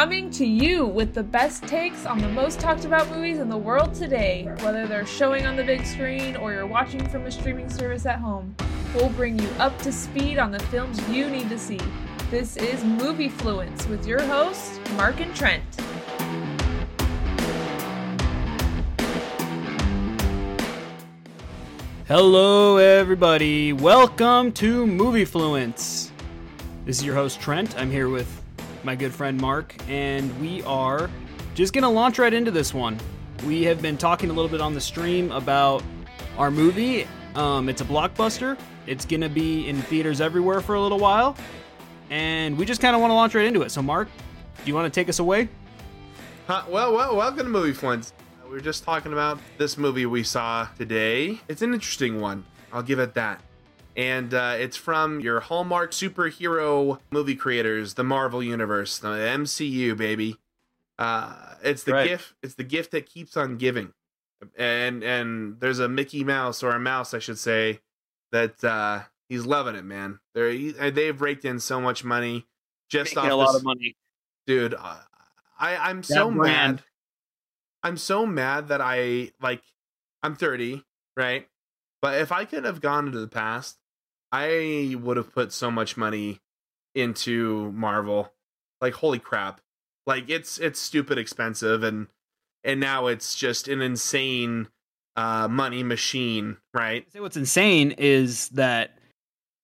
coming to you with the best takes on the most talked about movies in the world today. Whether they're showing on the big screen or you're watching from a streaming service at home, we'll bring you up to speed on the films you need to see. This is Movie Fluence with your hosts, Mark and Trent. Hello, everybody. Welcome to Movie Fluence. This is your host, Trent. I'm here with my good friend Mark, and we are just going to launch right into this one. We have been talking a little bit on the stream about our movie. Um, it's a blockbuster, it's going to be in theaters everywhere for a little while, and we just kind of want to launch right into it. So, Mark, do you want to take us away? Huh, well, well, welcome to Movie Fluence. We were just talking about this movie we saw today. It's an interesting one. I'll give it that. And uh, it's from your Hallmark superhero movie creators, the Marvel Universe, the MCU, baby. Uh, it's the Right. gift. It's the gift that keeps on giving. And and there's a Mickey Mouse or a mouse, I should say, that uh, he's loving it, man. They're they've raked in so much money just Making off a lot this- of money. dude uh, i i'm so brand. mad i'm so mad that i like i'm 30 right but if i could have gone into the past i would have put so much money into marvel like holy crap like it's it's stupid expensive and and now it's just an insane uh money machine right say what's insane is that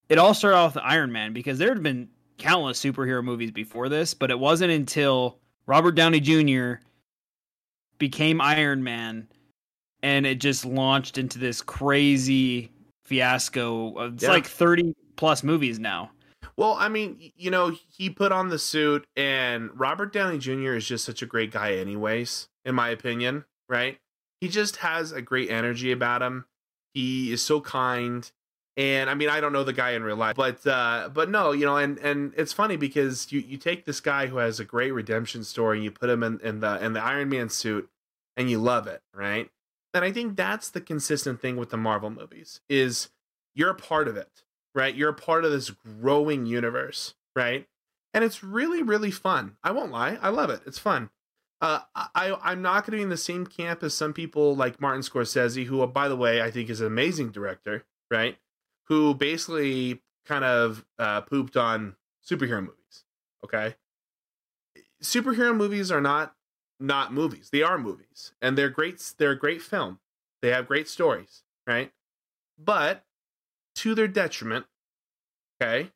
it all started off with Iron Man because there had been countless superhero movies before this, but it wasn't until Robert Downey Jr. became Iron Man and it just launched into this crazy fiasco. It's Yeah. like 30 plus movies now. Well, I mean, you know, he put on the suit, and Robert Downey Jr. is just such a great guy, anyways, in my opinion, right? He just has a great energy about him. He is so kind. And I mean, I don't know the guy in real life, but uh, but no, you know, and and it's funny because you you take this guy who has a great redemption story, and you put him in, in the in the Iron Man suit, and you love it, right? And I think that's the consistent thing with the Marvel movies is you're a part of it right? You're a part of this growing universe, right? And it's really, really fun. I won't lie, I love it. It's fun. Uh, I I'm not going to be in the same camp as some people like Martin Scorsese, who, by the way, I think is an amazing director, right? Who basically kind of uh, pooped on superhero movies. Okay, superhero movies are not not movies; they are movies, and they're great. They're a great film. They have great stories, right? But to their detriment, okay,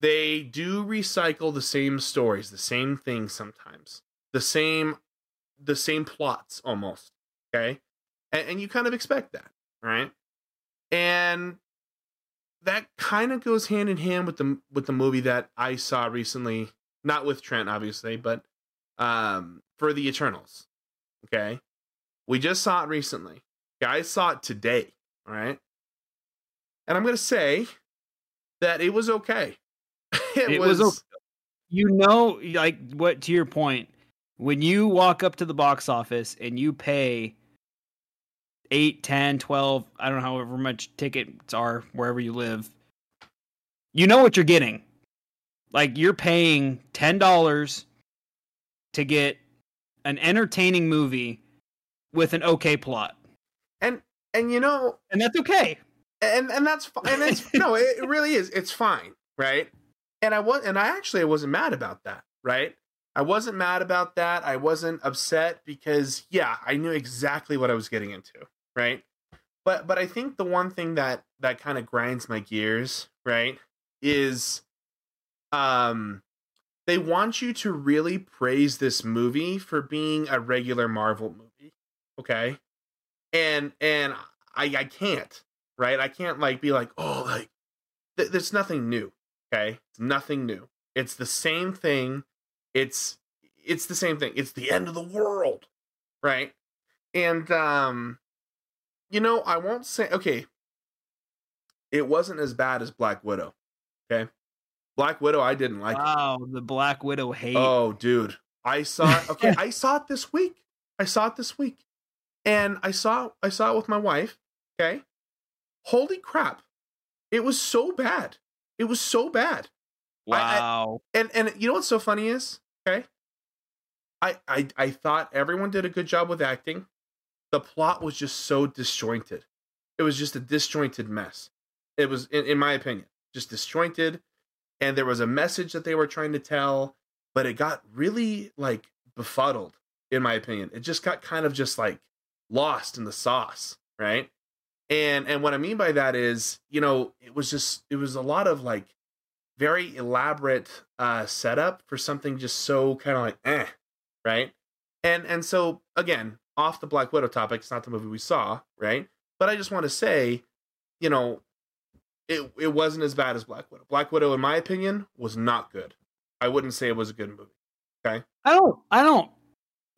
they do recycle the same stories, the same things sometimes, the same, the same plots almost, okay, and, and you kind of expect that, right? And that kind of goes hand in hand with the with the movie that I saw recently, not with Trent, obviously, but um, for the Eternals, okay. We just saw it recently. Guys saw it today, all right? And I'm going to say that it was okay. it, It was, was okay. You know, like what to your point, when you walk up to the box office and you pay 8, 10, 12, I don't know however much tickets are wherever you live, you know what you're getting. Like you're paying $10 to get an entertaining movie with an okay plot. and and you know And that's okay. and and that's and it's no it it really is. It's fine right? And i was and i actually i wasn't mad about that right? I wasn't mad about that. I wasn't upset because yeah i knew exactly what i was getting into right? But but i think the one thing that that kind of grinds my gears right is um they want you to really praise this movie for being a regular marvel movie okay and and i i can't right? I can't like be like, oh, like th- there's nothing new. Okay, it's nothing new. It's the same thing. It's it's the same thing. It's the end of the world, right? And um, you know, I won't say okay. It wasn't as bad as Black Widow. Okay, Black Widow, I didn't like. it. Wow, the Black Widow hate. Oh, dude. I saw it. Okay, I saw it this week. I saw it this week. And I saw I saw it with my wife. Okay. Holy crap. It was so bad. It was so bad. I- I- wow. And and you know what's so funny is Okay. I, I I thought everyone did a good job with acting. The plot was just so disjointed. It was just a disjointed mess. It was, in, in my opinion, just disjointed. And there was a message that they were trying to tell, but it got really like befuddled, in my opinion. It just got kind of just like lost in the sauce, right? And and what I mean by that is, you know, it was just it was a lot of like very elaborate uh setup for something just so kind of like eh, right? And and so again, off the Black Widow topic, it's not the movie we saw, right? But I just want to say, you know, it it wasn't as bad as Black Widow. Black Widow, in my opinion, was not good. I wouldn't say it was a good movie. Okay. I don't. I don't.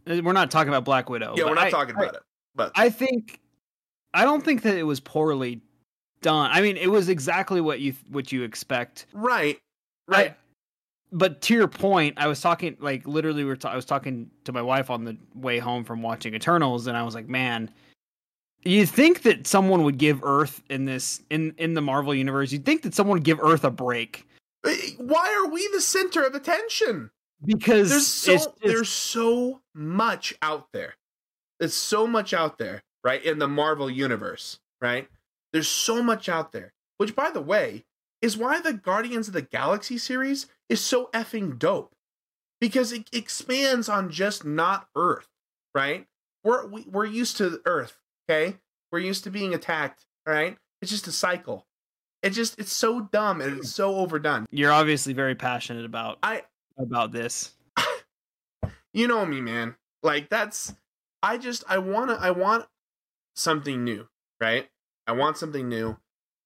uh, We're not talking about Black Widow. Yeah, we're not I- talking I- about it. But I think I don't think that it was poorly done. I mean, it was exactly what you what you expect. right, right. I- but to your point, I was talking like literally we were ta- I was talking to my wife on the way home from watching Eternals and I was like, "Man, you think that someone would give Earth in this in in the Marvel universe, you'd think that someone would give Earth a break Eh, Why are we the center of attention? because There's so it's, it's- there's so much out there. There's so much out there, right? In the Marvel universe, right? There's so much out there. Which by the way, is why the Guardians of the Galaxy series is so effing dope. Because it expands on just not Earth, right? We're we, we're used to Earth, okay? We're used to being attacked, all right? It's just a cycle. It just it's so dumb and it's so overdone. you're obviously very passionate about I about this. you know me man like that's i just i want to i want something new right i want something new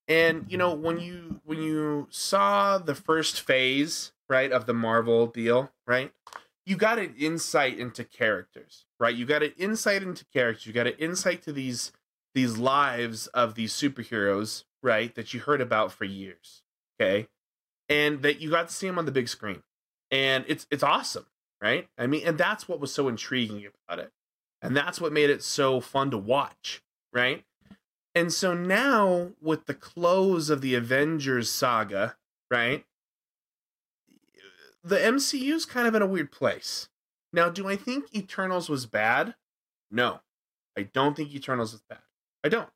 and you know when you when you saw the first phase right of the marvel deal right you got an insight into characters right you got an insight into characters you got an insight to these these lives of these superheroes right that you heard about for years okay and that you got to see them on the big screen and it's it's awesome right? I mean, and that's what was so intriguing about it. And that's what made it so fun to watch, right? And so now with the close of the Avengers saga, right? The MCU's kind of in a weird place. Now, do I think Eternals was bad? No. I don't think Eternals was bad. I don't.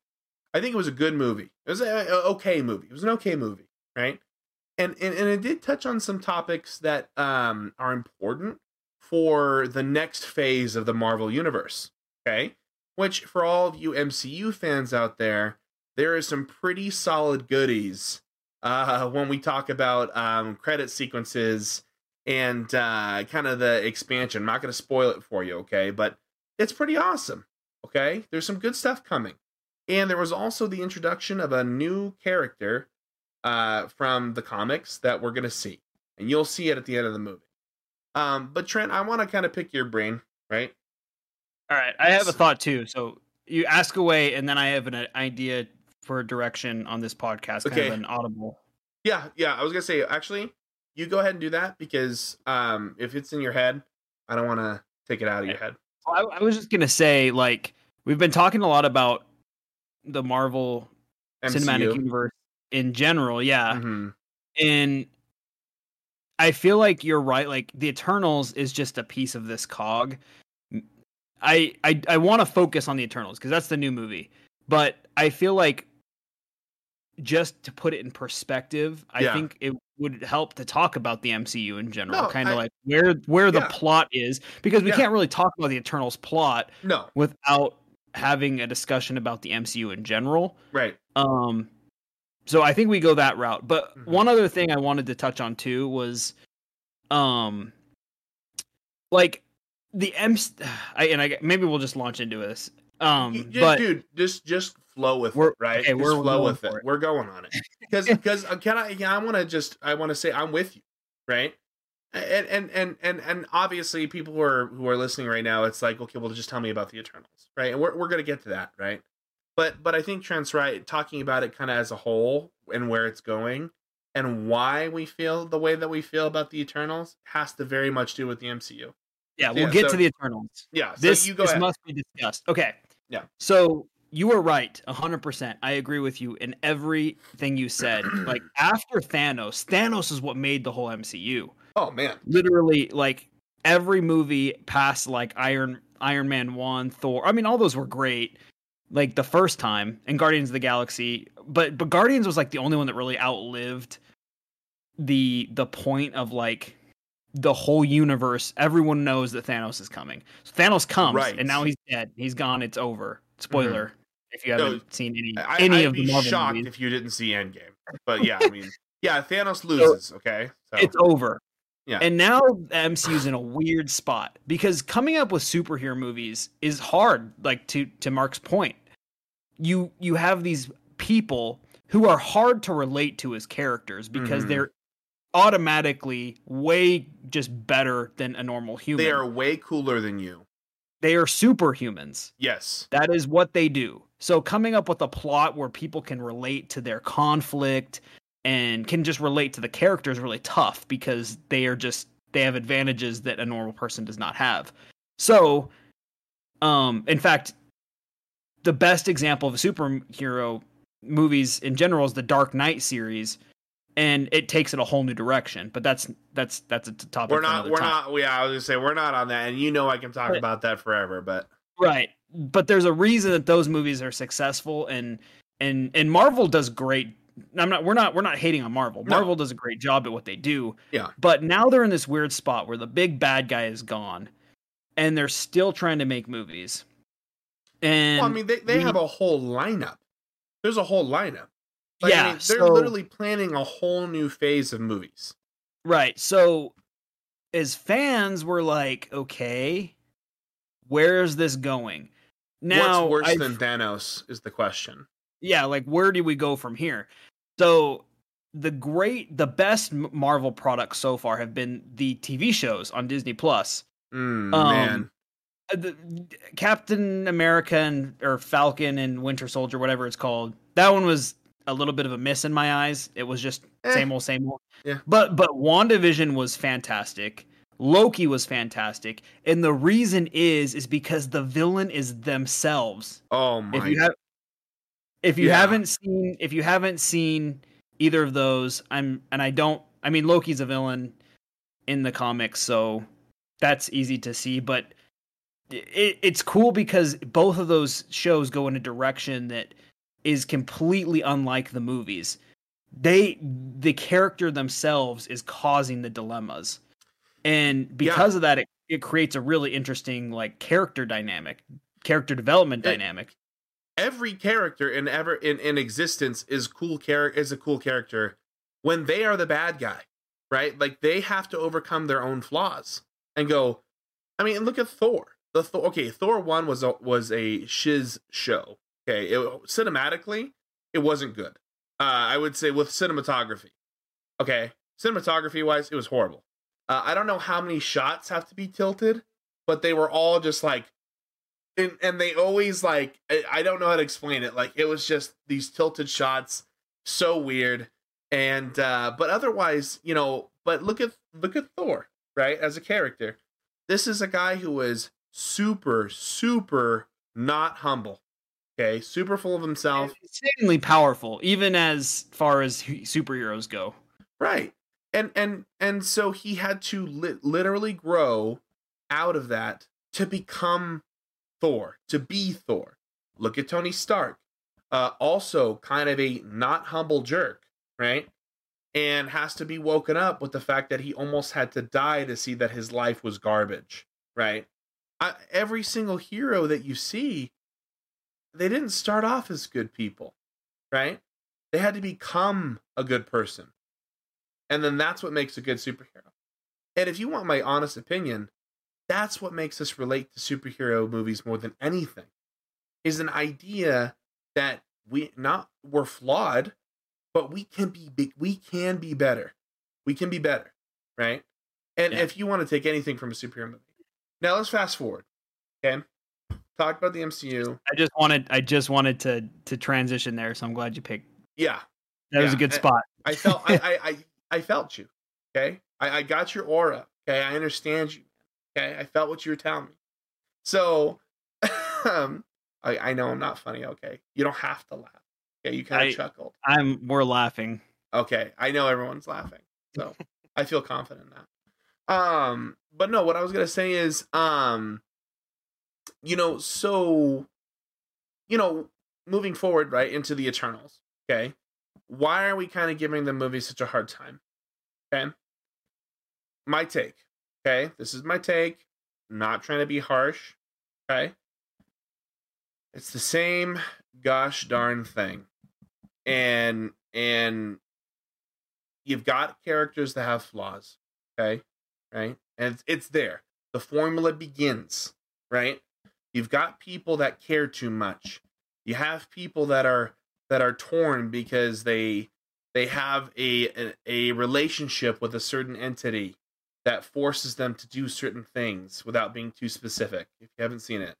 I think it was a good movie. It was an okay movie. It was an okay movie, right? And, and and it did touch on some topics that um are important for the next phase of the Marvel Universe. Okay. Which, for all of you MCU fans out there, there is some pretty solid goodies uh, when we talk about um, credit sequences and uh, kind of the expansion. I'm not going to spoil it for you, okay? But it's pretty awesome, okay? There's some good stuff coming. And there was also the introduction of a new character uh, from the comics that we're going to see. And you'll see it at the end of the movie. Um, but Trent, I want to kind of pick your brain, right? All right, I have a thought too. So you ask away, and then I have an uh, idea for a direction on this podcast, kind Okay. of an audible. Yeah, yeah. I was gonna say actually, you go ahead and do that because um, if it's in your head, I don't want to take it out of your head. I, I was just gonna say, like, we've been talking a lot about the Marvel Cinematic Universe in general, yeah, Mhm. and I feel like you're right. Like, the Eternals is just a piece of this cog. I I I want to focus on the Eternals because that's the new movie, but I feel like just to put it in perspective, I Yeah. think it would help to talk about the MCU in general, No, kind of like where where the plot is, because we Yeah. can't really talk about the Eternals plot No, without having a discussion about the MCU in general. right. Um, so I think we go that route. But Mhm. one other thing I wanted to touch on too was, um, like the M. I and I maybe we'll just launch into this. Um, but dude, just just flow with We're- it, right? okay, we're flow with it. it. We're going on it because because uh, can I? Yeah, I want to just I want to say I'm with you, right? And and and and and obviously people who are who are listening right now, it's like okay, well, just tell me about the Eternals, right? And we're we're gonna get to that, right? But but I think Trent's right, talking about it kind of as a whole and where it's going and why we feel the way that we feel about the Eternals has to very much do with the MCU. yeah, we'll yeah, get so- to the Eternals. Yeah, so this you go this ahead. must be discussed. Okay. Yeah. So you were right, hundred percent. I agree with you in everything you said. like after Thanos, Thanos is what made the whole MCU. oh man, Literally, like every movie past like Iron Iron Man 1, Thor. I mean all those were great like the first time and Guardians of the Galaxy, but but Guardians was like the only one that really outlived the the point of like the whole universe. Everyone knows that Thanos is coming. So Thanos comes Right. and now he's dead. He's gone. It's over. Spoiler if you haven't seen any I, any I'd of be the Marvel shocked movies. if you didn't see Endgame. But yeah, I mean, yeah, Thanos loses. Okay, so It's over. Yeah. And now the MCU's in a weird spot because coming up with superhero movies is hard. Like to to Mark's point, you you have these people who are hard to relate to as characters because Mhm. they're automatically way just better than a normal human. they are way cooler than you. They are superhumans. Yes, That is what they do. So coming up with a plot where people can relate to their conflict and can just relate to the characters is really tough because they are just they have advantages that a normal person does not have. So um in fact the best example of a superhero movies in general is the Dark Knight series and it takes it a whole new direction. But that's that's that's a topic we're not. We're time. not. Yeah, I was gonna say we're not on that, and you know I can talk But- about that forever. But Right. But there's a reason that those movies are successful and and and Marvel does great. I'm not we're not we're not hating on Marvel. No. Marvel does a great job at what they do. Yeah. But now they're in this weird spot where the big bad guy is gone and they're still trying to make movies. And well, I mean, they they we- have a whole lineup. There's a whole lineup. Like, yeah, I mean, they're so- literally planning a whole new phase of movies. Right. So as fans we're like, okay, where's this going? Now What's worse I've- than Thanos is the question. yeah like where do we go from here so the great the best marvel products so far have been the tv shows on disney plus Mm, Um, man, Uh, the, captain america and or falcon and winter soldier whatever it's called that one was a little bit of a miss in my eyes it was just Eh. same old same old Yeah. but but wandavision was fantastic loki was fantastic and the reason is is because the villain is themselves oh my. if you have if you Yeah. haven't seen if you haven't seen either of those i'm and i don't i mean loki's a villain in the comics so that's easy to see but it, it's cool because both of those shows go in a direction that is completely unlike the movies. They the character themselves is causing the dilemmas. And because of that it, it creates a really interesting like character dynamic character development It- dynamic. Every character in ever in, in existence is cool character is a cool character when they are the bad guy right? Like they have to overcome their own flaws and go i mean look at thor. The thor okay thor 1 was a was a shiz show okay it, cinematically it wasn't good. Uh i would say with cinematography okay cinematography wise it was horrible. Uh, i don't know how many shots have to be tilted but they were all just like and and they always like I, I don't know how to explain it like it was just these tilted shots so weird and uh but otherwise you know but look at look at thor right as a character. This is a guy who is super super not humble okay super full of himself. Insanely powerful, even as far as superheroes go. right. And and and so he had to li- literally grow out of that to become thor to be thor. Look at tony stark uh also kind of a not humble jerk right? And has to be woken up with the fact that he almost had to die to see that his life was garbage right? I, every single hero that you see they didn't start off as good people right they had to become a good person and then that's what makes a good superhero. And if you want my honest opinion, that's what makes us relate to superhero movies more than anything. Is an idea that we not we're flawed, but we can be we can be better. We can be better, right? And Yeah. if you want to take anything from a superhero movie. Now let's fast forward. Okay? Talk about the MCU. I just wanted, I just wanted to to transition there, so I'm glad you picked. Yeah, That was a good I- spot. I felt I, I I I felt you. Okay. I, I got your aura. Okay. I understand you. Okay. I felt what you were telling me. So um I, I know I'm not funny, okay. You don't have to laugh. Okay, you kind of chuckled. I'm we're laughing. Okay. I know everyone's laughing. So I feel confident now. Um, but no, what I was gonna say is, um, you know, so, you know, moving forward, right into the Eternals. Okay, why are we kind of giving the movie such a hard time? Okay, my take. Okay, this is my take. I'm not trying to be harsh. Okay, it's the same gosh darn thing, and and you've got characters that have flaws. Okay, right? And it's, it's there. The formula begins, right? You've got people that care too much. You have people that are that are torn because they they have a, a, a relationship with a certain entity that forces them to do certain things without being too specific if you haven't seen it.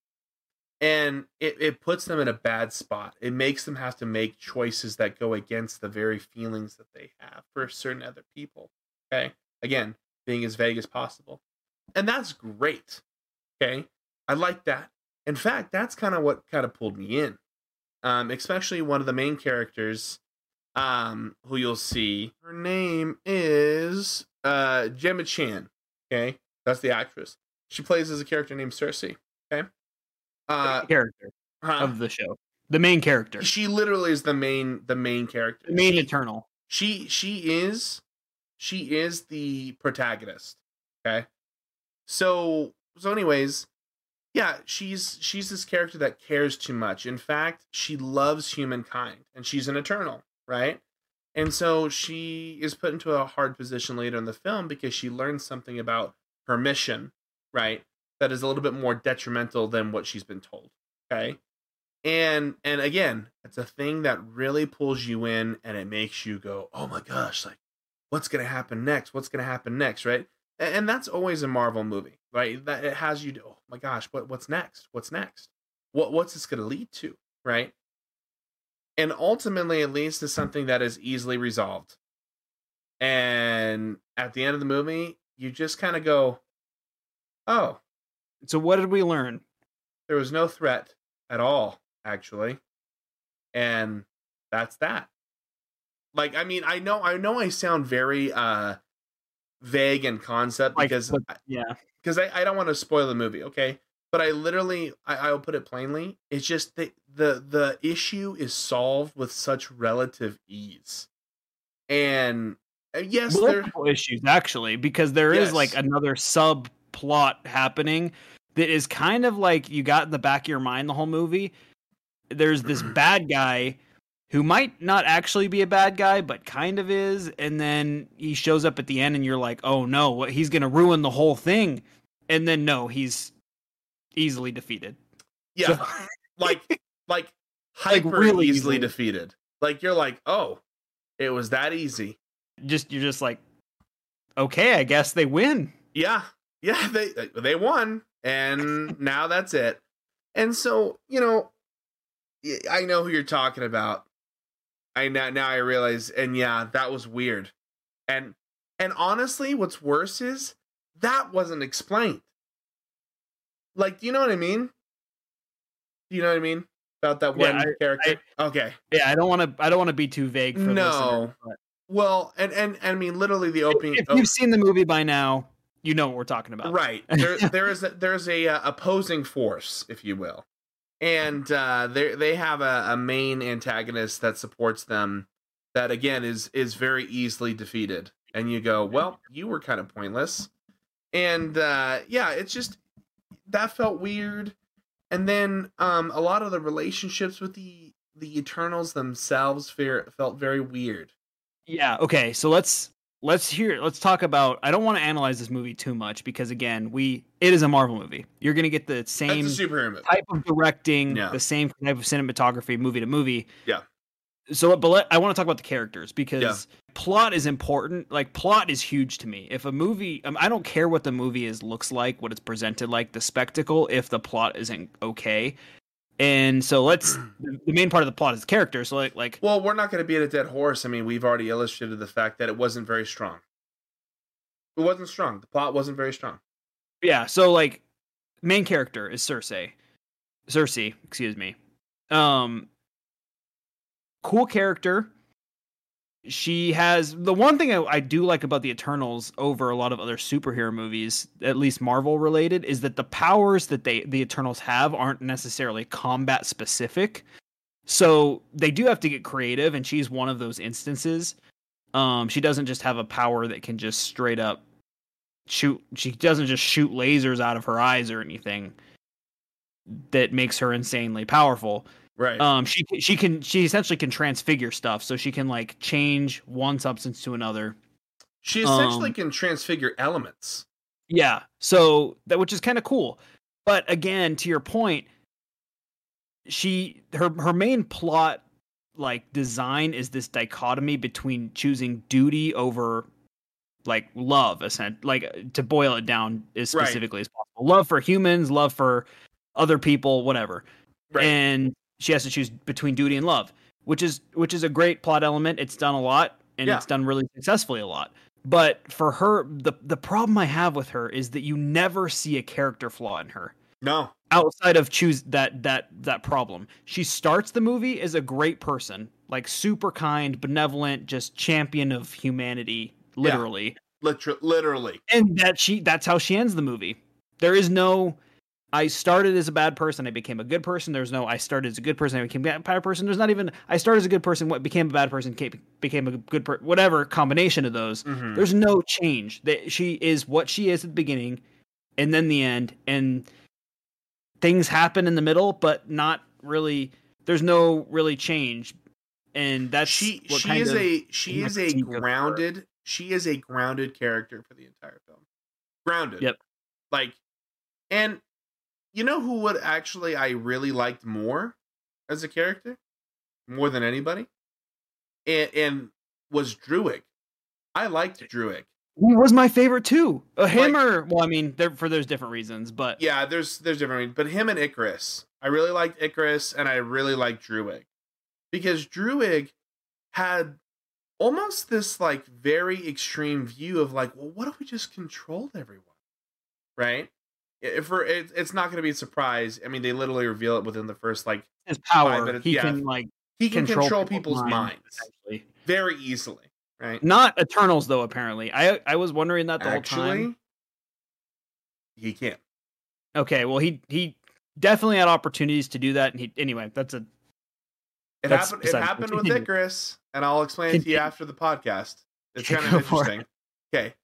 And it, it puts them in a bad spot. It makes them have to make choices that go against the very feelings that they have for certain other people okay? Again being as vague as possible. And that's great okay? I like that in fact that's kind of what kind of pulled me in um, especially one of the main characters um, who you'll see. Her name is uh, Gemma Chan. Okay, that's the actress. She plays as a character named Sersi. Okay, uh, character huh? of the show, the main character, she literally is the main the main character. the main She- Eternal. she she is she is the protagonist okay so so anyways yeah she's she's this character that cares too much. In fact she loves humankind and she's an eternal right? And so she is put into a hard position later in the film because she learns something about her mission right? That is a little bit more detrimental than what she's been told okay? And and again it's a thing that really pulls you in and it makes you go oh my gosh like what's gonna happen next? What's gonna happen next? Right and, that's always a marvel movie right? That it has you oh my gosh what what's next? What's next? What what's this gonna lead to? Right? And ultimately it leads to something that is easily resolved. And at the end of the movie you just kind of go oh. So what did we learn? there was no threat at all actually. And that's that. Like i mean i know i know i sound very uh vague in concept Like, because but- yeah, because I, I don't want to spoil the movie okay but i literally I, i'll put it plainly it's just the the the issue is solved with such relative ease and uh, yes there multiple issues actually because there is Yes. like another subplot happening that is kind of like you got in the back of your mind the whole movie. There's this bad guy who might not actually be a bad guy, but kind of is, and then he shows up at the end, and you're like, oh no, what he's gonna ruin the whole thing, and then no, he's easily defeated. yeah. So- like like Like, hyper really easily easily. defeated. Like you're like oh it was that easy. Just you're just like, okay, I guess they win. yeah. Yeah they uh, they won and now that's it. And so you know i know who you're talking about i now now i realize and yeah that was weird and and honestly what's worse is that wasn't explained like do you know what i mean do you know what i mean about that Yeah, one I- character okay Yeah, I don't want to. I don't want to be too vague for No. well and and, and i mean literally the opening if oh, you've seen the movie by now, you know what we're talking about. Right. There, there is a, there's a uh, opposing force, if you will, and uh, they they have a, a main antagonist that supports them. That again is is very easily defeated, and you go, well, you were kind of pointless, and uh, yeah, it's just that felt weird. And then um, a lot of the relationships with the the Eternals themselves fear, felt very weird. Yeah. Okay. So let's let's hear. Let's talk about. I don't want to analyze this movie too much because again, we it is a Marvel movie. You're gonna get the same type of directing, Yeah. the same type of cinematography, movie to movie. Yeah. So, but let, I want to talk about the characters because plot is important. Like plot is huge to me. If a movie, um, I don't care what the movie is looks like, what it's presented like, the spectacle. If the plot isn't okay, and so let's. the main part of the plot is characters. So like, like Well, we're not going to beat a dead horse. I mean, we've already illustrated the fact that it wasn't very strong. It wasn't strong. The plot wasn't very strong. yeah. So like, main character is Sersi. Sersi, excuse me. Um, cool character. She has the one thing I, I, do like about the Eternals over a lot of other superhero movies, at least Marvel related, is that the powers that they the Eternals have aren't necessarily combat specific. So they do have to get creative, and she's one of those instances. Um, she doesn't just have a power that can just straight up shoot. She doesn't just shoot lasers out of her eyes or anything that makes her insanely powerful Right. Um, she she can she essentially can transfigure stuff, so she can like change one substance to another. She essentially um, can transfigure elements. Yeah, so that which is kind of cool. But again, to your point, she her her main plot like design is this dichotomy between choosing duty over like love, essentially. Like to boil it down as specifically right. as possible, love for humans, love for other people, whatever. Right. And she has to choose between duty and love, which is which is a great plot element. It's done a lot and yeah. it's done really successfully a lot. But for her, the the problem I have with her is that you never see a character flaw in her. No. Outside of choose that that that problem. She starts the movie as a great person, like super kind, benevolent, just champion of humanity, literally. Yeah. Liter- literally. And that she that's how she ends the movie. There is no I started as a bad person, I became a good person. There's no I started as a good person, I became a bad person. There's not even I started as a good person, what became a bad person, became a good person, whatever combination of those. Mm-hmm. There's no change. That she is what she is at the beginning, and then the end, and things happen in the middle, but not really. There's no really change, and that's she. she is a she is a grounded. She is a grounded character for the entire film. Grounded. Yep. Like, and you know who would actually I really liked more as a character, more than anybody, and, and was Druig. I liked Druig. He was my favorite too. Uh, him like, or well, I mean, for those different reasons, but yeah, there's there's different reasons. But him and Ikaris, I really liked Ikaris, and I really liked Druig because Druig had almost this like very extreme view of like, well, what if we just controlled everyone, right? For it, it's not going to be a surprise. I mean, they literally reveal it within the first like his power. He yeah, can like he can control, control people's, people's minds, minds very easily. Right? Not Eternals though. Apparently, I I was wondering that the Actually, whole time. He can't. Okay, well he he definitely had opportunities to do that, and he anyway. That's a. It that's happened. It happened with Ikaris, and I'll explain it to you after the podcast. It's kind of interesting. Okay.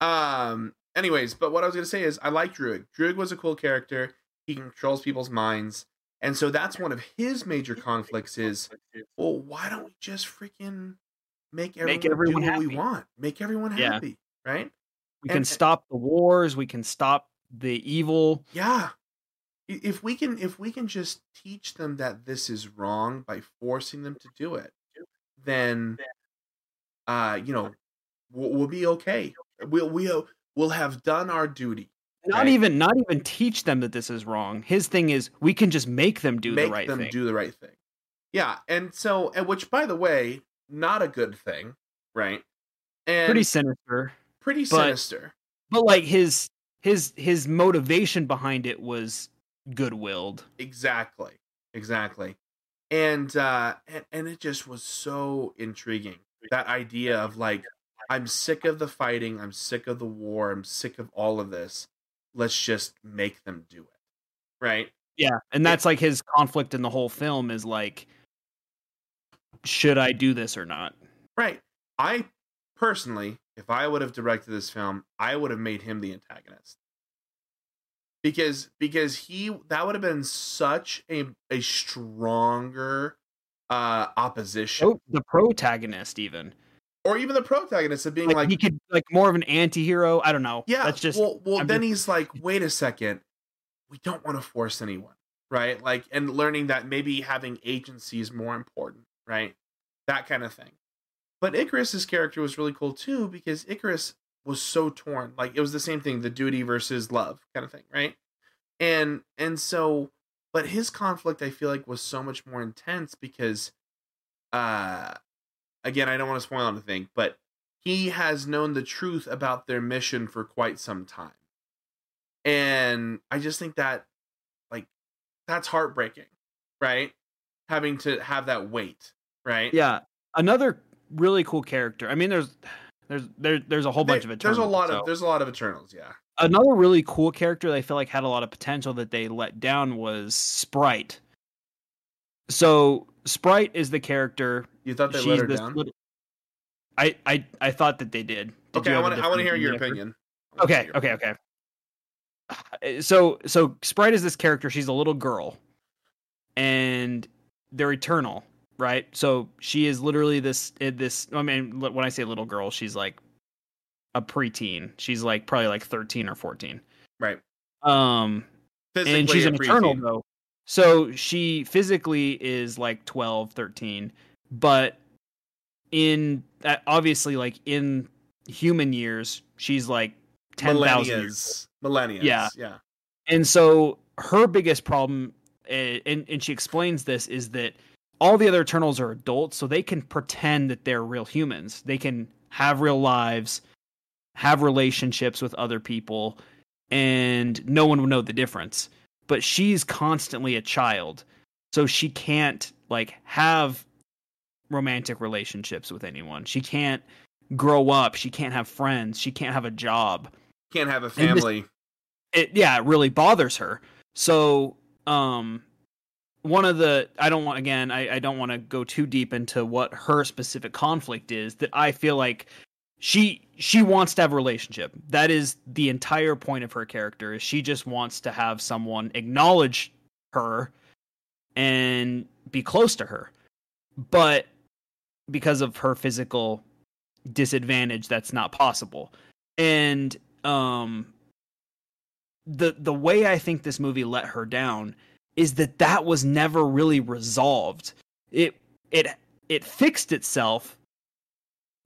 Um, anyways, but what I was gonna say is I like Druig. Druig was a cool character. He controls people's minds. And so that's one of his major conflicts is, well, why don't we just freaking make everyone, make everyone do what happy. we want? Make everyone yeah. happy, right? We and, can stop the wars, we can stop the evil. Yeah. If we can if we can just teach them that this is wrong by forcing them to do it, then uh, you know, we'll, we'll be okay. We'll we'll will have done our duty. Not even not even teach them that this is wrong. His thing is we can just make them do make the right them thing. do the right thing. Yeah, and so and which by the way, not a good thing, right? And pretty sinister. Pretty but, sinister. But like his his his motivation behind it was good-willed. Exactly. Exactly. And uh and, and it just was so intriguing. That idea of like I'm sick of the fighting. I'm sick of the war. I'm sick of all of this. Let's just make them do it. Right? Yeah. And that's like his conflict in the whole film is like, should I do this or not? Right. I personally, if I would have directed this film, I would have made him the antagonist. Because because he that would have been such a a stronger uh opposition. Oh, the protagonist even or even the protagonist of being like, like, he could like more of an anti-hero. I don't know. Yeah that's just well, well then just... he's like wait a second. We don't want to force anyone right? Like and learning that maybe having agency is more important right? That kind of thing. But ikaris's character was really cool too because ikaris was so torn. Like it was the same thing the duty versus love kind of thing right? And and so but his conflict i feel like was so much more intense because uh again, I don't want to spoil anything, but he has known the truth about their mission for quite some time. And I just think that, like, that's heartbreaking, right? Having to have that weight, right? Yeah. Another really cool character. I mean, there's there's there, there's a whole bunch There- of Eternals. there's a lot so- of there's a lot of Eternals. Yeah. another really cool character that I feel like had a lot of potential that they let down was Sprite. So Sprite is the character. You thought they She's let her down? little- I, I I thought that they did. Did okay, I want to I want to hear your opinion? opinion. I wanna hear Okay, your okay, opinion. okay. So so Sprite is this character. She's a little girl, and they're eternal, right? So she is literally this eh, this. I mean, when I say little girl, she's like a preteen. She's like probably like thirteen or fourteen. Right. Um, Physically and she's an eternal though. So she physically is like 12, 13, but in uh, obviously like in human years, she's like ten thousand years. Millennials. Yeah. Yeah. And so her biggest problem, uh, and and she explains this, is that all the other Eternals are adults, so they can pretend that they're real humans. They can have real lives, have relationships with other people, and no one would know the difference. But she's constantly a child, so she can't like have romantic relationships with anyone. She can't grow up. She can't have friends. She can't have a job Can't have a this- family. it yeah it really bothers her so um one of the i don't want again i, I don't want to go too deep into what her specific conflict is that i feel like she she wants to have a relationship that is the entire point of her character is she just wants to have someone acknowledge her and be close to her but because of her physical disadvantage that's not possible and um the the way I think this movie let her down is that that was never really resolved. It it it fixed itself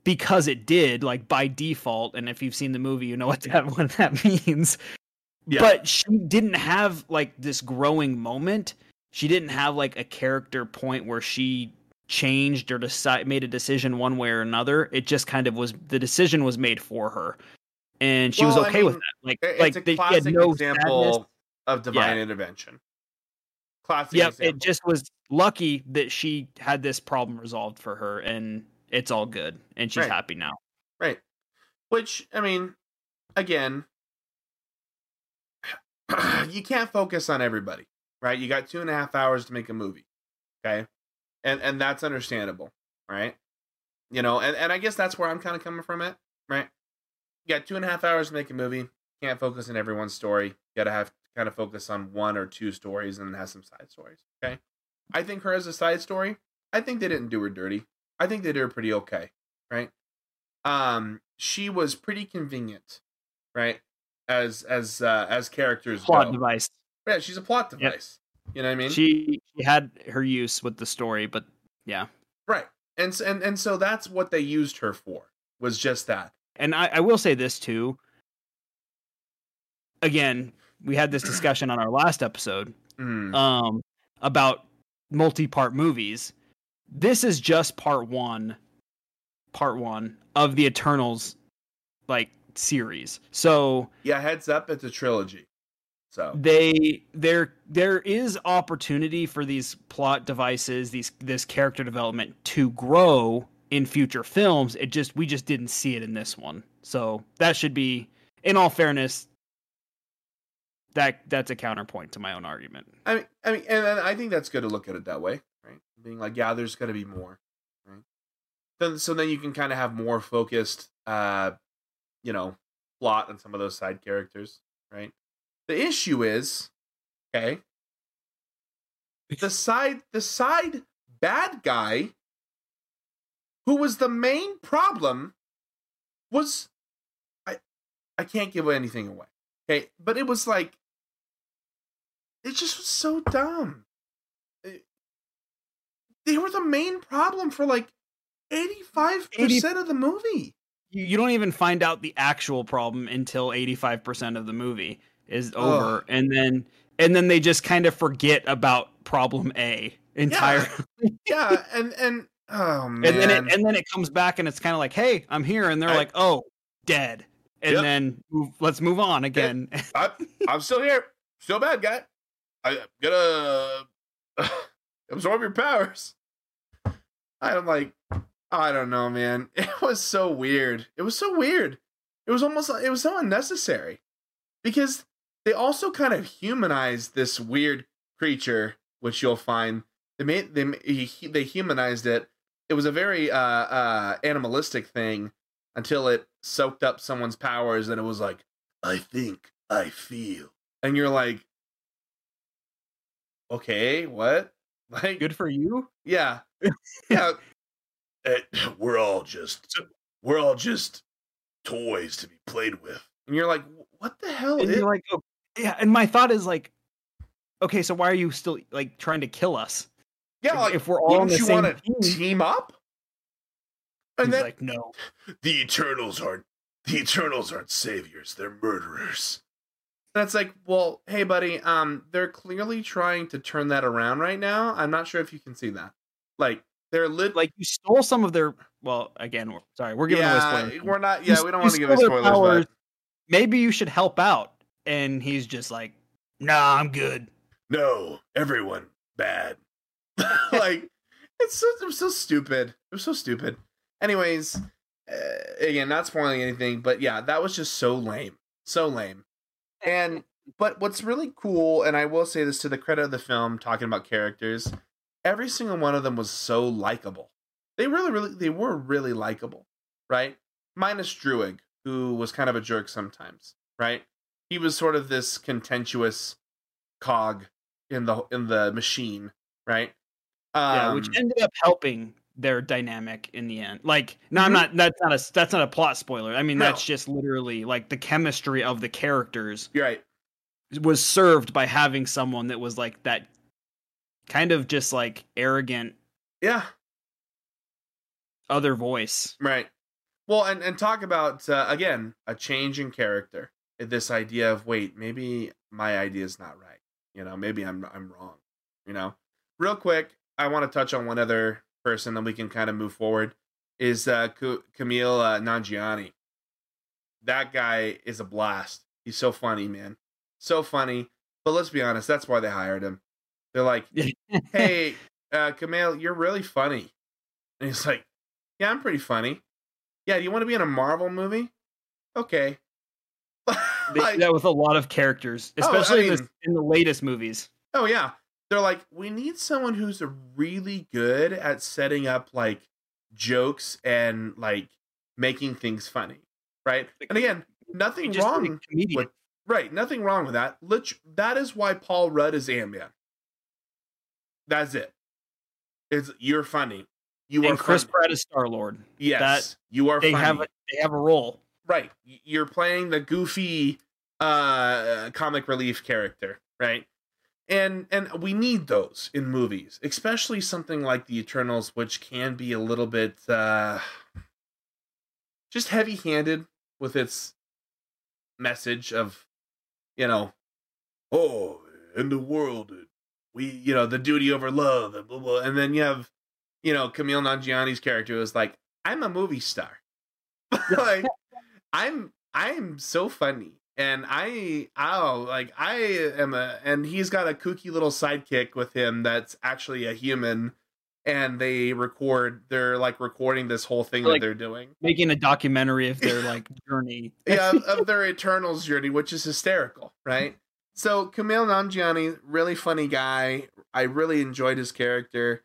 because it did, like by default. And if you've seen the movie, you know what that what that means. Yeah. But she didn't have like this growing moment. She didn't have like a character point where she changed or decide made a decision one way or another. It just kind of was the decision was made for her. And she was Well, I okay with that. Like It- like it's a they, classic had no example sadness. of divine intervention. Classic Yep, example. it just was lucky that she had this problem resolved for her, and it's all good, and she's Right. happy now. Right. Which, I mean, again, you can't focus on everybody, right? You got two and a half hours to make a movie. Okay. And and that's understandable, right? You know, and, and I guess that's where I'm kind of coming from it, right? You got two and a half hours to make a movie. Can't focus on everyone's story. You gotta have to kind of focus on one or two stories and then have some side stories. Okay. I think her as a side story, I think they didn't do her dirty. I think they did her pretty okay, right? um she was pretty convenient right as as uh as characters Plot go. device. yeah she's a plot device you know what i mean She she had her use with the story, but yeah. right and and and so that's what they used her for was just that And I, I will say this too. Again, we had this discussion on our last episode Mm, um, about multi-part movies. This is just part one, part one of the Eternals, like series. So yeah heads up it's a trilogy so they there there is opportunity for these plot devices, these this character development to grow in future films. It just we just didn't see it in this one. So that should be, in all fairness, that that's a counterpoint to my own argument. i mean i mean and, and i think that's good to look at it that way right being like yeah there's gonna be more right then so then you can kind of have more focused uh you know plot on some of those side characters right the issue is okay the side the side bad guy who was the main problem was i i can't give anything away okay? But it was like it just was so dumb. It- they were the main problem for like 85% of the movie. You, you don't even find out the actual problem until 85% of the movie is over Ugh. and then and then they just kind of forget about problem A entirely. yeah and and oh man and then it and then it comes back and it's kind of like, "Hey, I'm here." And they're I- like, "Oh, dead." And Yep. then move, let's move on again. I, i'm still here still bad guy i'm gonna absorb your powers i'm like I don't know, man. It was so weird. It was so weird. It was almost it was so unnecessary because they also kind of humanized this weird creature, which you'll find they made they they humanized it. It was a very uh, uh, animalistic thing until it soaked up someone's powers, and it was like, I think, I feel, and you're like, okay, what? Like, Good for you. yeah, yeah. Eh, we're all just we're all just toys to be played with, and you're like, what the hell? And is you're like, oh, yeah. And my thought is like, okay, so why are you still like trying to kill us? yeah, if- like if we're all on the you same want to team- up? And He's then like, no. the Eternals aren't the Eternals aren't saviors; they're murderers. That's like, well, hey, buddy, um, they're clearly trying to turn that around right now. I'm not sure if you can see that. Like, they're lit. Like you stole some of their. Well, again, we're, sorry, we're giving away yeah, spoilers. we're not. Yeah, s- we don't want to give away spoilers. But Maybe you should help out. And he's just like, nah, I'm good. no, everyone bad. like, it's so it was so stupid. It was so stupid. Anyways, uh, again, not spoiling anything, but yeah, that was just so lame, so lame. And but what's really cool, and I will say this to the credit of the film, talking about characters, every single one of them was so likable. They really, really, they were really likable, right? Minus Druig, who was kind of a jerk sometimes, right? He was sort of this contentious cog in the in the machine, right? yeah, which Um, ended up helping their dynamic in the end. Like, no, I'm Mhm. not. That's not a. That's not a plot spoiler. I mean, No. that's just literally like the chemistry of the characters you're right. was served by having someone that was like that, kind of just like arrogant Yeah, other voice. Right. Well, and and talk about uh, again a change in character. This idea of wait, maybe my idea is not right. You know, maybe I'm I'm wrong. You know, real quick, I want to touch on one other person, then we can kind of move forward. Is uh, Kumail uh, Nanjiani? That guy is a blast. He's so funny, man, so funny. But let's be honest, that's why they hired him. They're like, hey, uh, Kumail, you're really funny. And he's like, yeah, I'm pretty funny. Yeah, do you want to be in a Marvel movie? Okay. Like, that with a lot of characters, Oh, I especially in, mean- the, in the latest movies. oh yeah. They're like, we need someone who's really good at setting up like jokes and like making things funny, right? And again, nothing Just wrong with right, nothing wrong with that. Lit- that is why Paul Rudd is Ant Man. That's it. It's you're funny. You are and Chris funny. Pratt is Star Lord. Yes, you are. They funny. have a, they have a role. Right. You're playing the goofy uh comic relief character right? And and we need those in movies especially something like the eternals which can be a little bit uh just heavy handed with its message of you know oh in the world we you know the duty over love and blah blah. And then you have you know Kumail Nanjiani's character is like i'm a movie star. Like I'm I'm so funny. And I oh like I am a and he's got a kooky little sidekick with him that's actually a human and they record they're like recording this whole thing Like- that they're doing. Making a documentary of their like journey. Yeah, of, of their Eternals journey, which is hysterical, right? So Kumail Nanjiani, really funny guy. I really enjoyed his character.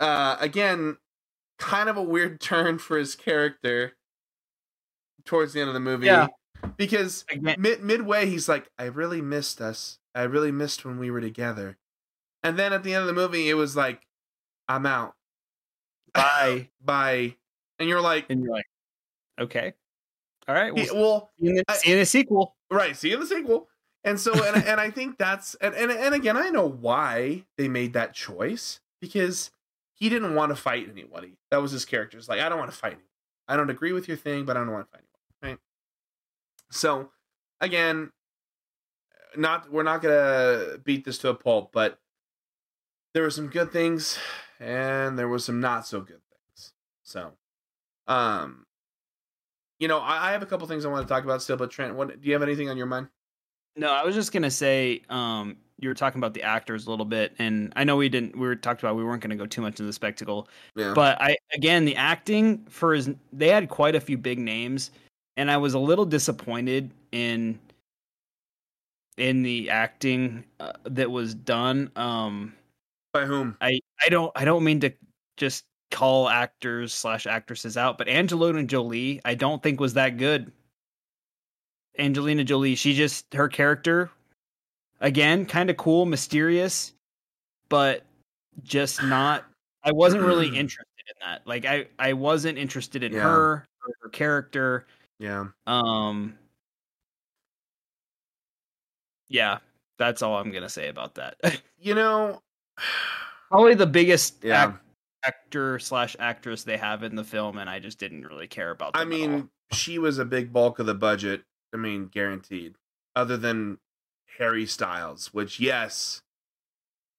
Uh again, kind of a weird turn for his character towards the end of the movie. Yeah. Because mid- midway he's like i really missed us i really missed when we were together and then at the end of the movie it was like i'm out bye. bye and you're like and you're like, okay, all right. We'll well see, in the, I- see in the sequel. right see you in the sequel and so and, and i think that's and, and and again i know why they made that choice because he didn't want to fight anybody that was his character It's like i don't want to fight anyone i don't agree with your thing but i don't want to fight so again not we're not gonna beat this to a pulp but there were some good things and there was some not so good things so um you know i, I have a couple things i want to talk about still but trent what do you have anything on your mind No, I was just gonna say, um, you were talking about the actors a little bit, and I know we didn't. We were talked about we weren't going to go too much into the spectacle, Yeah. but I again the acting for his they had quite a few big names, and I was a little disappointed in in the acting uh, that was done. Um, By whom? I I don't I don't mean to just call actors slash actresses out, but Angelina Jolie I don't think was that good. Angelina Jolie, she just her character again kind of cool, mysterious, but just not. I wasn't really interested in that. Like I I wasn't interested in Yeah. her her character. Yeah. Um. Yeah, that's all I'm gonna say about that. You know, Probably the biggest Yeah. ac- actor slash actress they have in the film, and I just didn't really care about. I mean, she was a big bulk of the budget. I mean, guaranteed. Other than Harry Styles, which yes,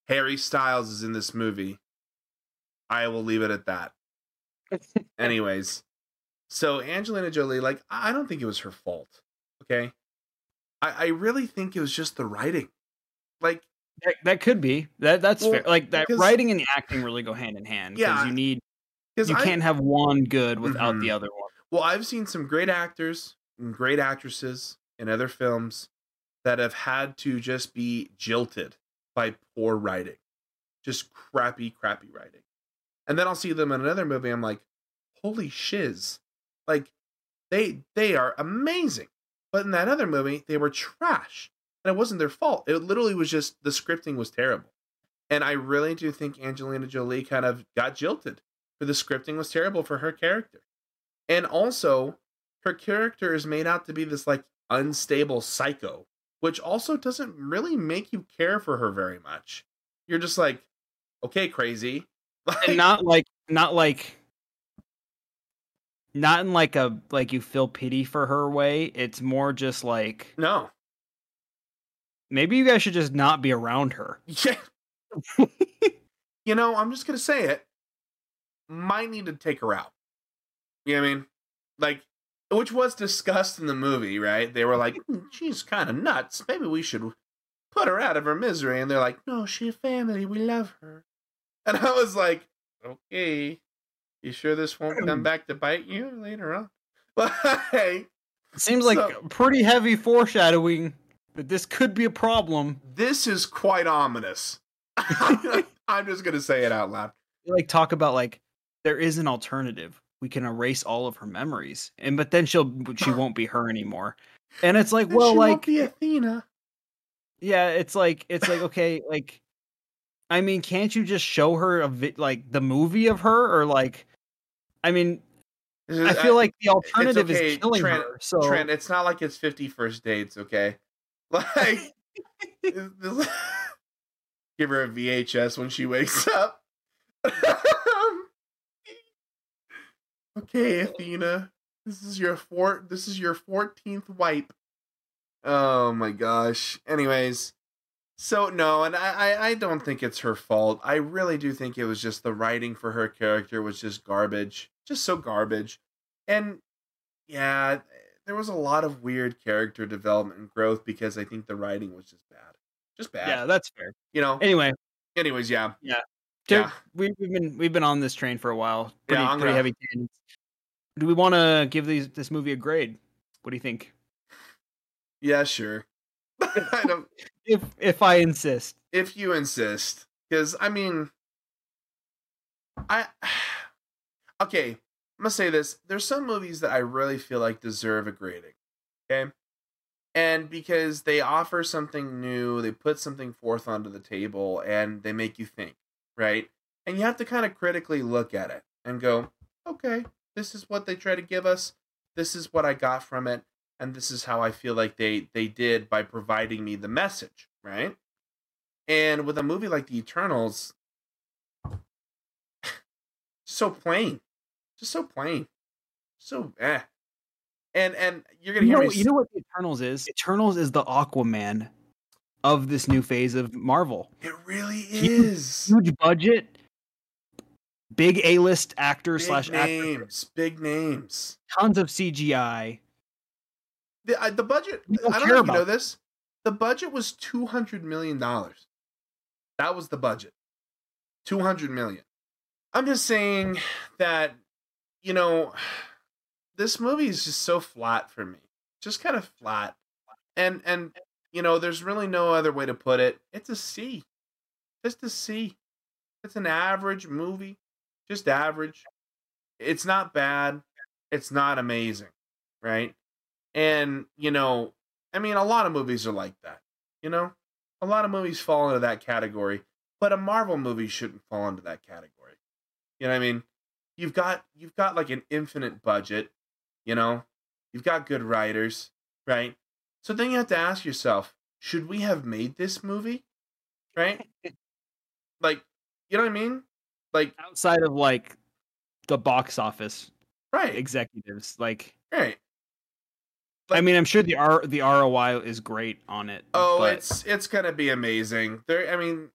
Harry Styles is in this movie. I will leave it at that. Anyways, so Angelina Jolie, like, I don't think it was her fault. Okay, I, I really think it was just the writing. Like, that, that could be that. That's Well, fair. Like that writing and the acting really go hand in hand because Yeah, you need you I can't have one good without Mhm. the other one. Well, I've seen some great actors and great actresses in other films that have had to just be jilted by poor writing. Just crappy, crappy writing. And then I'll see them in another movie. I'm like, holy shiz. Like, they they are amazing. But in that other movie, they were trash. And it wasn't their fault. It literally was just the scripting was terrible. And I really do think Angelina Jolie kind of got jilted. For the scripting was terrible for her character. And also, her character is made out to be this like unstable psycho, which also doesn't really make you care for her very much. You're just like, okay, crazy. Like, and not like not like not in like a like you feel pity for her way. It's more just like no. maybe you guys should just not be around her. Yeah. you know, I'm just gonna say it. Might need to take her out. You know what I mean? Like, which was discussed in the movie, right? They were like, "Hmm, she's kind of nuts. Maybe we should put her out of her misery. And they're like, no, she's family. We love her. And I was like, okay. You sure this won't come back to bite you later on? Like, seems like So- pretty heavy foreshadowing that this could be a problem. this is quite ominous. I'm just gonna say it out loud. Like talk about like there is an alternative. We can erase all of her memories, and but then she'll she won't be her anymore. And it's like, Then well, like be Athena. yeah, it's like it's like okay, like I mean, can't you just show her a vi- like the movie of her or like I mean, I uh, feel like the alternative okay, is killing Trent- her. So Trent, it's not like it's 50 first dates, okay? Like, give her a VHS when she wakes up. okay, Athena, this is your four. This is your 14th wipe. Oh my gosh. Anyways, so no, and I, I I don't think it's her fault. I really do think it was just the writing for her character was just garbage, just so garbage, and yeah, there was a lot of weird character development and growth because I think the writing was just bad, just bad. yeah, that's fair. you know. Anyway, Anyways, yeah, dude, Yeah. we, we've been we've been on this train for a while. Pretty, I'm pretty gonna- heavy. Do we want to give these this movie a grade? What do you think? yeah, sure. If if I insist, if you insist, because I mean, I okay. I'm gonna say this. There's some movies that I really feel like deserve a grading. Okay. And because they offer something new, they put something forth onto the table and they make you think, right? And you have to kind of critically look at it and go, okay, this is what they try to give us. This is what I got from it. And this is how I feel like they they did by providing me the message, right? And with a movie like The Eternals, so plain, just so plain, so eh. And and you're gonna you hear know, me. you know what the Eternals is? Eternals is the Aquaman of this new phase of Marvel. it really is. Huge budget, big A list actor Big slash actor, big names. tons of CGI. The the budget. Don't I don't care know if you know this. the budget was 200 million dollars. That was the budget. 200 million. I'm just saying that you know this movie is just so flat for me. Just kind of flat. And and you know, there's really no other way to put it. It's a C. Just a C. It's an average movie. Just average. It's not bad. It's not amazing, right? And, you know, I mean, a lot of movies are like that, you know? A lot of movies fall into that category, but a Marvel movie shouldn't fall into that category. You know what I mean? You've got you've got like an infinite budget, you know? You've got good writers, right? So then you have to ask yourself, should we have made this movie? Right? like, you know what I mean? Like outside of like the box office right. executives, like Right. I mean, I'm sure the R the ROI is great on it. Oh, but it's it's gonna be amazing. There, I mean,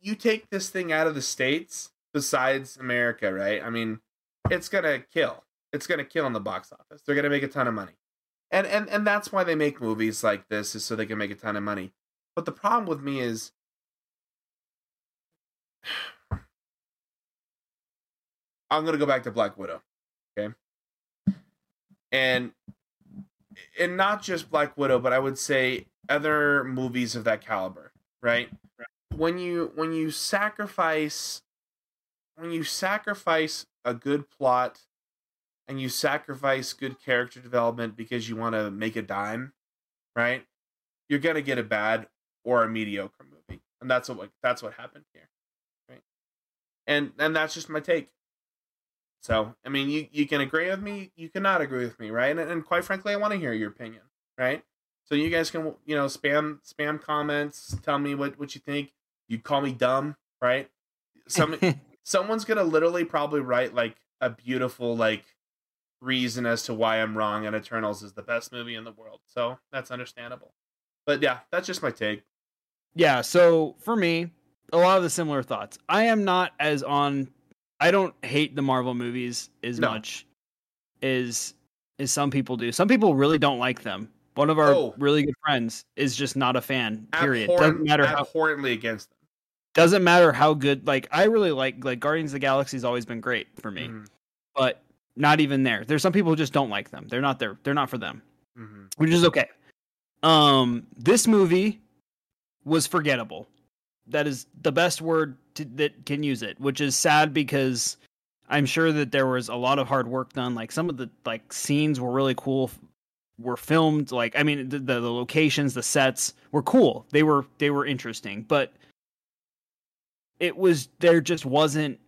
you take this thing out of the states, besides America, right? I mean, it's gonna kill. It's gonna kill in the box office. They're gonna make a ton of money, and and and that's why they make movies like this is so they can make a ton of money. But the problem with me is. I'm gonna go back to Black Widow, okay? And and not just Black Widow, but I would say other movies of that caliber, right? When you when you sacrifice when you sacrifice a good plot and you sacrifice good character development because you want to make a dime, right? You're gonna get a bad or a mediocre movie, and that's what that's what happened here, right? And and that's just my take. So, I mean, you, you can agree with me, you cannot agree with me, right? And, and quite frankly, I want to hear your opinion, right? So you guys can, you know, spam spam comments, tell me what what you think. You call me dumb, right? Some someone's gonna literally probably write like a beautiful like reason as to why I'm wrong and Eternals is the best movie in the world. So that's understandable. But yeah, that's just my take. yeah. So for me, a lot of the similar thoughts. I am not as on. I don't hate the Marvel movies as No. much as as some people do. Some people really don't like them. One of our Oh. really good friends is just not a fan. Period. Abhorrent- Doesn't matter how abhorrently against them. doesn't matter how good. Like I really like like Guardians of the Galaxy's always been great for me, Mhm, but not even there. There's some people who just don't like them. They're not there. They're not for them. mhm. which is okay. Um, this movie was forgettable. That is the best word to, that can use it, which is sad because I'm sure that there was a lot of hard work done. Like some of the like scenes were really cool, were filmed. Like I mean, the, the, the locations, the sets were cool. They were they were interesting, but it was there just wasn't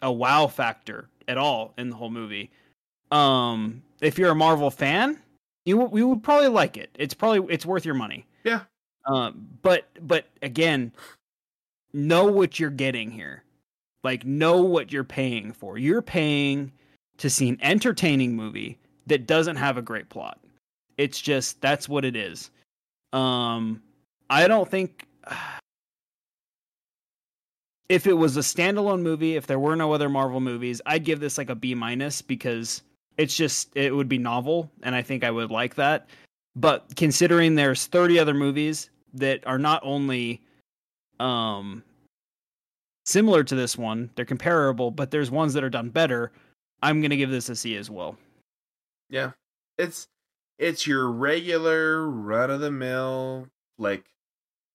a wow factor at all in the whole movie. Um, if you're a Marvel fan, you w- you would probably like it. It's probably it's worth your money. Yeah. Um, but but again, know what you're getting here. Like know what you're paying for. You're paying to see an entertaining movie that doesn't have a great plot. It's just that's what it is. Um, I don't think if it was a standalone movie, if there were no other Marvel movies, I'd give this like a B minus because it's just it would be novel and I think I would like that. But considering there's 30 other movies that are not only um similar to this one, they're comparable, but there's ones that are done better, I'm to give this a C as well. Yeah. It's it's your regular run of the mill like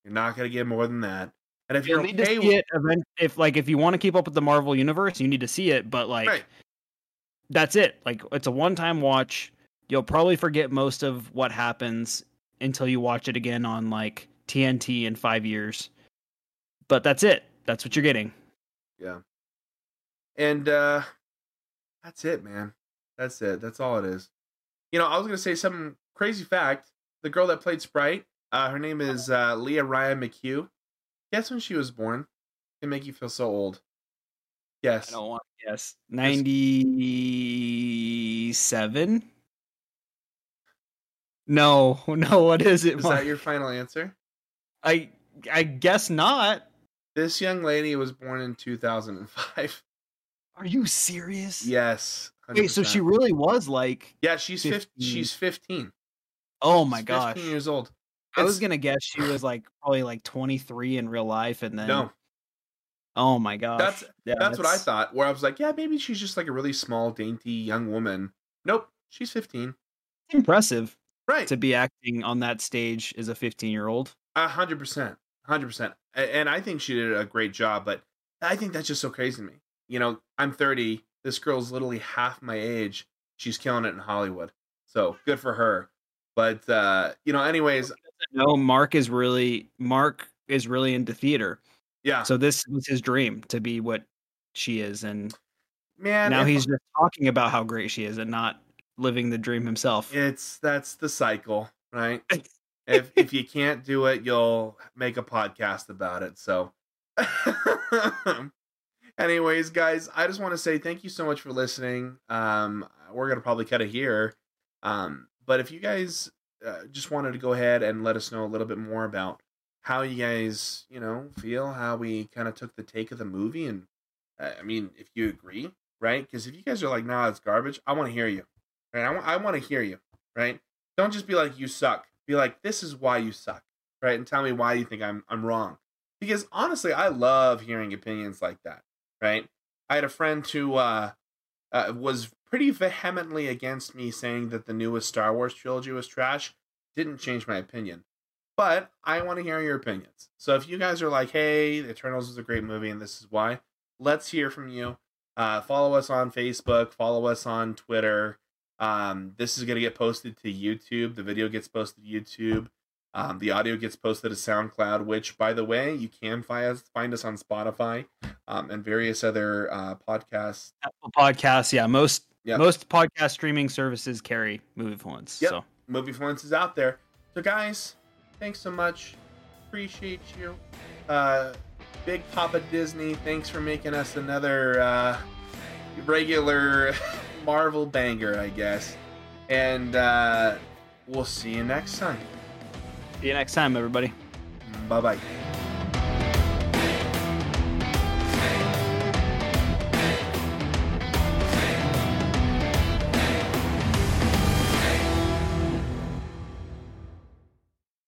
You're not gonna get more than that. And if you're You need to okay see with it event- if like if you want to keep up with the Marvel universe, you need to see it, but like right, that's it. Like it's a one-time watch. You'll probably forget most of what happens until you watch it again on like TNT in 5 years. But that's it. That's what you're getting. yeah. And uh that's it, man. That's it. That's all it is. You know, I was gonna say some crazy fact. The girl that played Sprite, uh, her name is uh, Lia Ryan McHugh. Guess when she was born? Can make you feel so old. Yes. I don't want to guess. 97? No, no, what is it? Is Mark? that your final answer? I I guess not. This young lady was born in 2005. Are you serious? Yes. Wait, so she really was like Yeah, she's 15. 15. She's 15. Oh my She's gosh. 15 years old. I was gonna guess she was like probably like 23 in real life, and then no, oh my gosh, That's- Yeah, that's what I thought. Where I was like, yeah, maybe she's just like a really small, dainty young woman. Nope, she's 15. Impressive Right. to be acting on that stage as a 15 year old. A hundred percent, hundred percent, and I think she did a great job. But I think that's just so crazy to me. You know, I'm 30. This girl's literally half my age. She's killing it in Hollywood. So good for her. But uh, you know, anyways, No, Mark is really Mark is really into theater, yeah, so this was his dream to be what she is, and man. now he's just talking about how great she is and not living the dream himself. It's that's the cycle, right? if if you can't do it, you'll make a podcast about it. So anyways, guys, I just want to say thank you so much for listening. Um we're going to probably cut it here. Um but if you guys uh, just wanted to go ahead and let us know a little bit more about how you guys, you know, feel how we kind of took the take of the movie and uh, I mean, if you agree, right? Because if you guys are like, "Nah, it's garbage," I want to hear you. Right? I want I want to hear you, right? Don't just be like, "You suck." Be like, "This is why you suck," right? And tell me why you think I'm I'm wrong. Because honestly, I love hearing opinions like that, right? I had a friend who uh, uh, was pretty vehemently against me saying that the newest Star Wars trilogy was trash. Didn't change my opinion, but I want to hear your opinions. So if you guys are like, "Hey, The Eternals is a great movie and this is why," let's hear from you. Uh, follow us on Facebook. Follow us on Twitter. Um, this is going to get posted to YouTube. The video gets posted to YouTube. Um, the audio gets posted to SoundCloud, which, by the way, you can find us, find us on Spotify um, and various other uh, podcasts. Apple Podcasts, yeah, most Yep. most podcast streaming services carry movie influence. Yep. So Movie Fluence is out there. So, guys, thanks so much. Appreciate you. Uh, Big Papa Disney, thanks for making us another uh, regular Marvel banger, I guess. And uh, we'll see you next time. see you next time, everybody. Bye bye.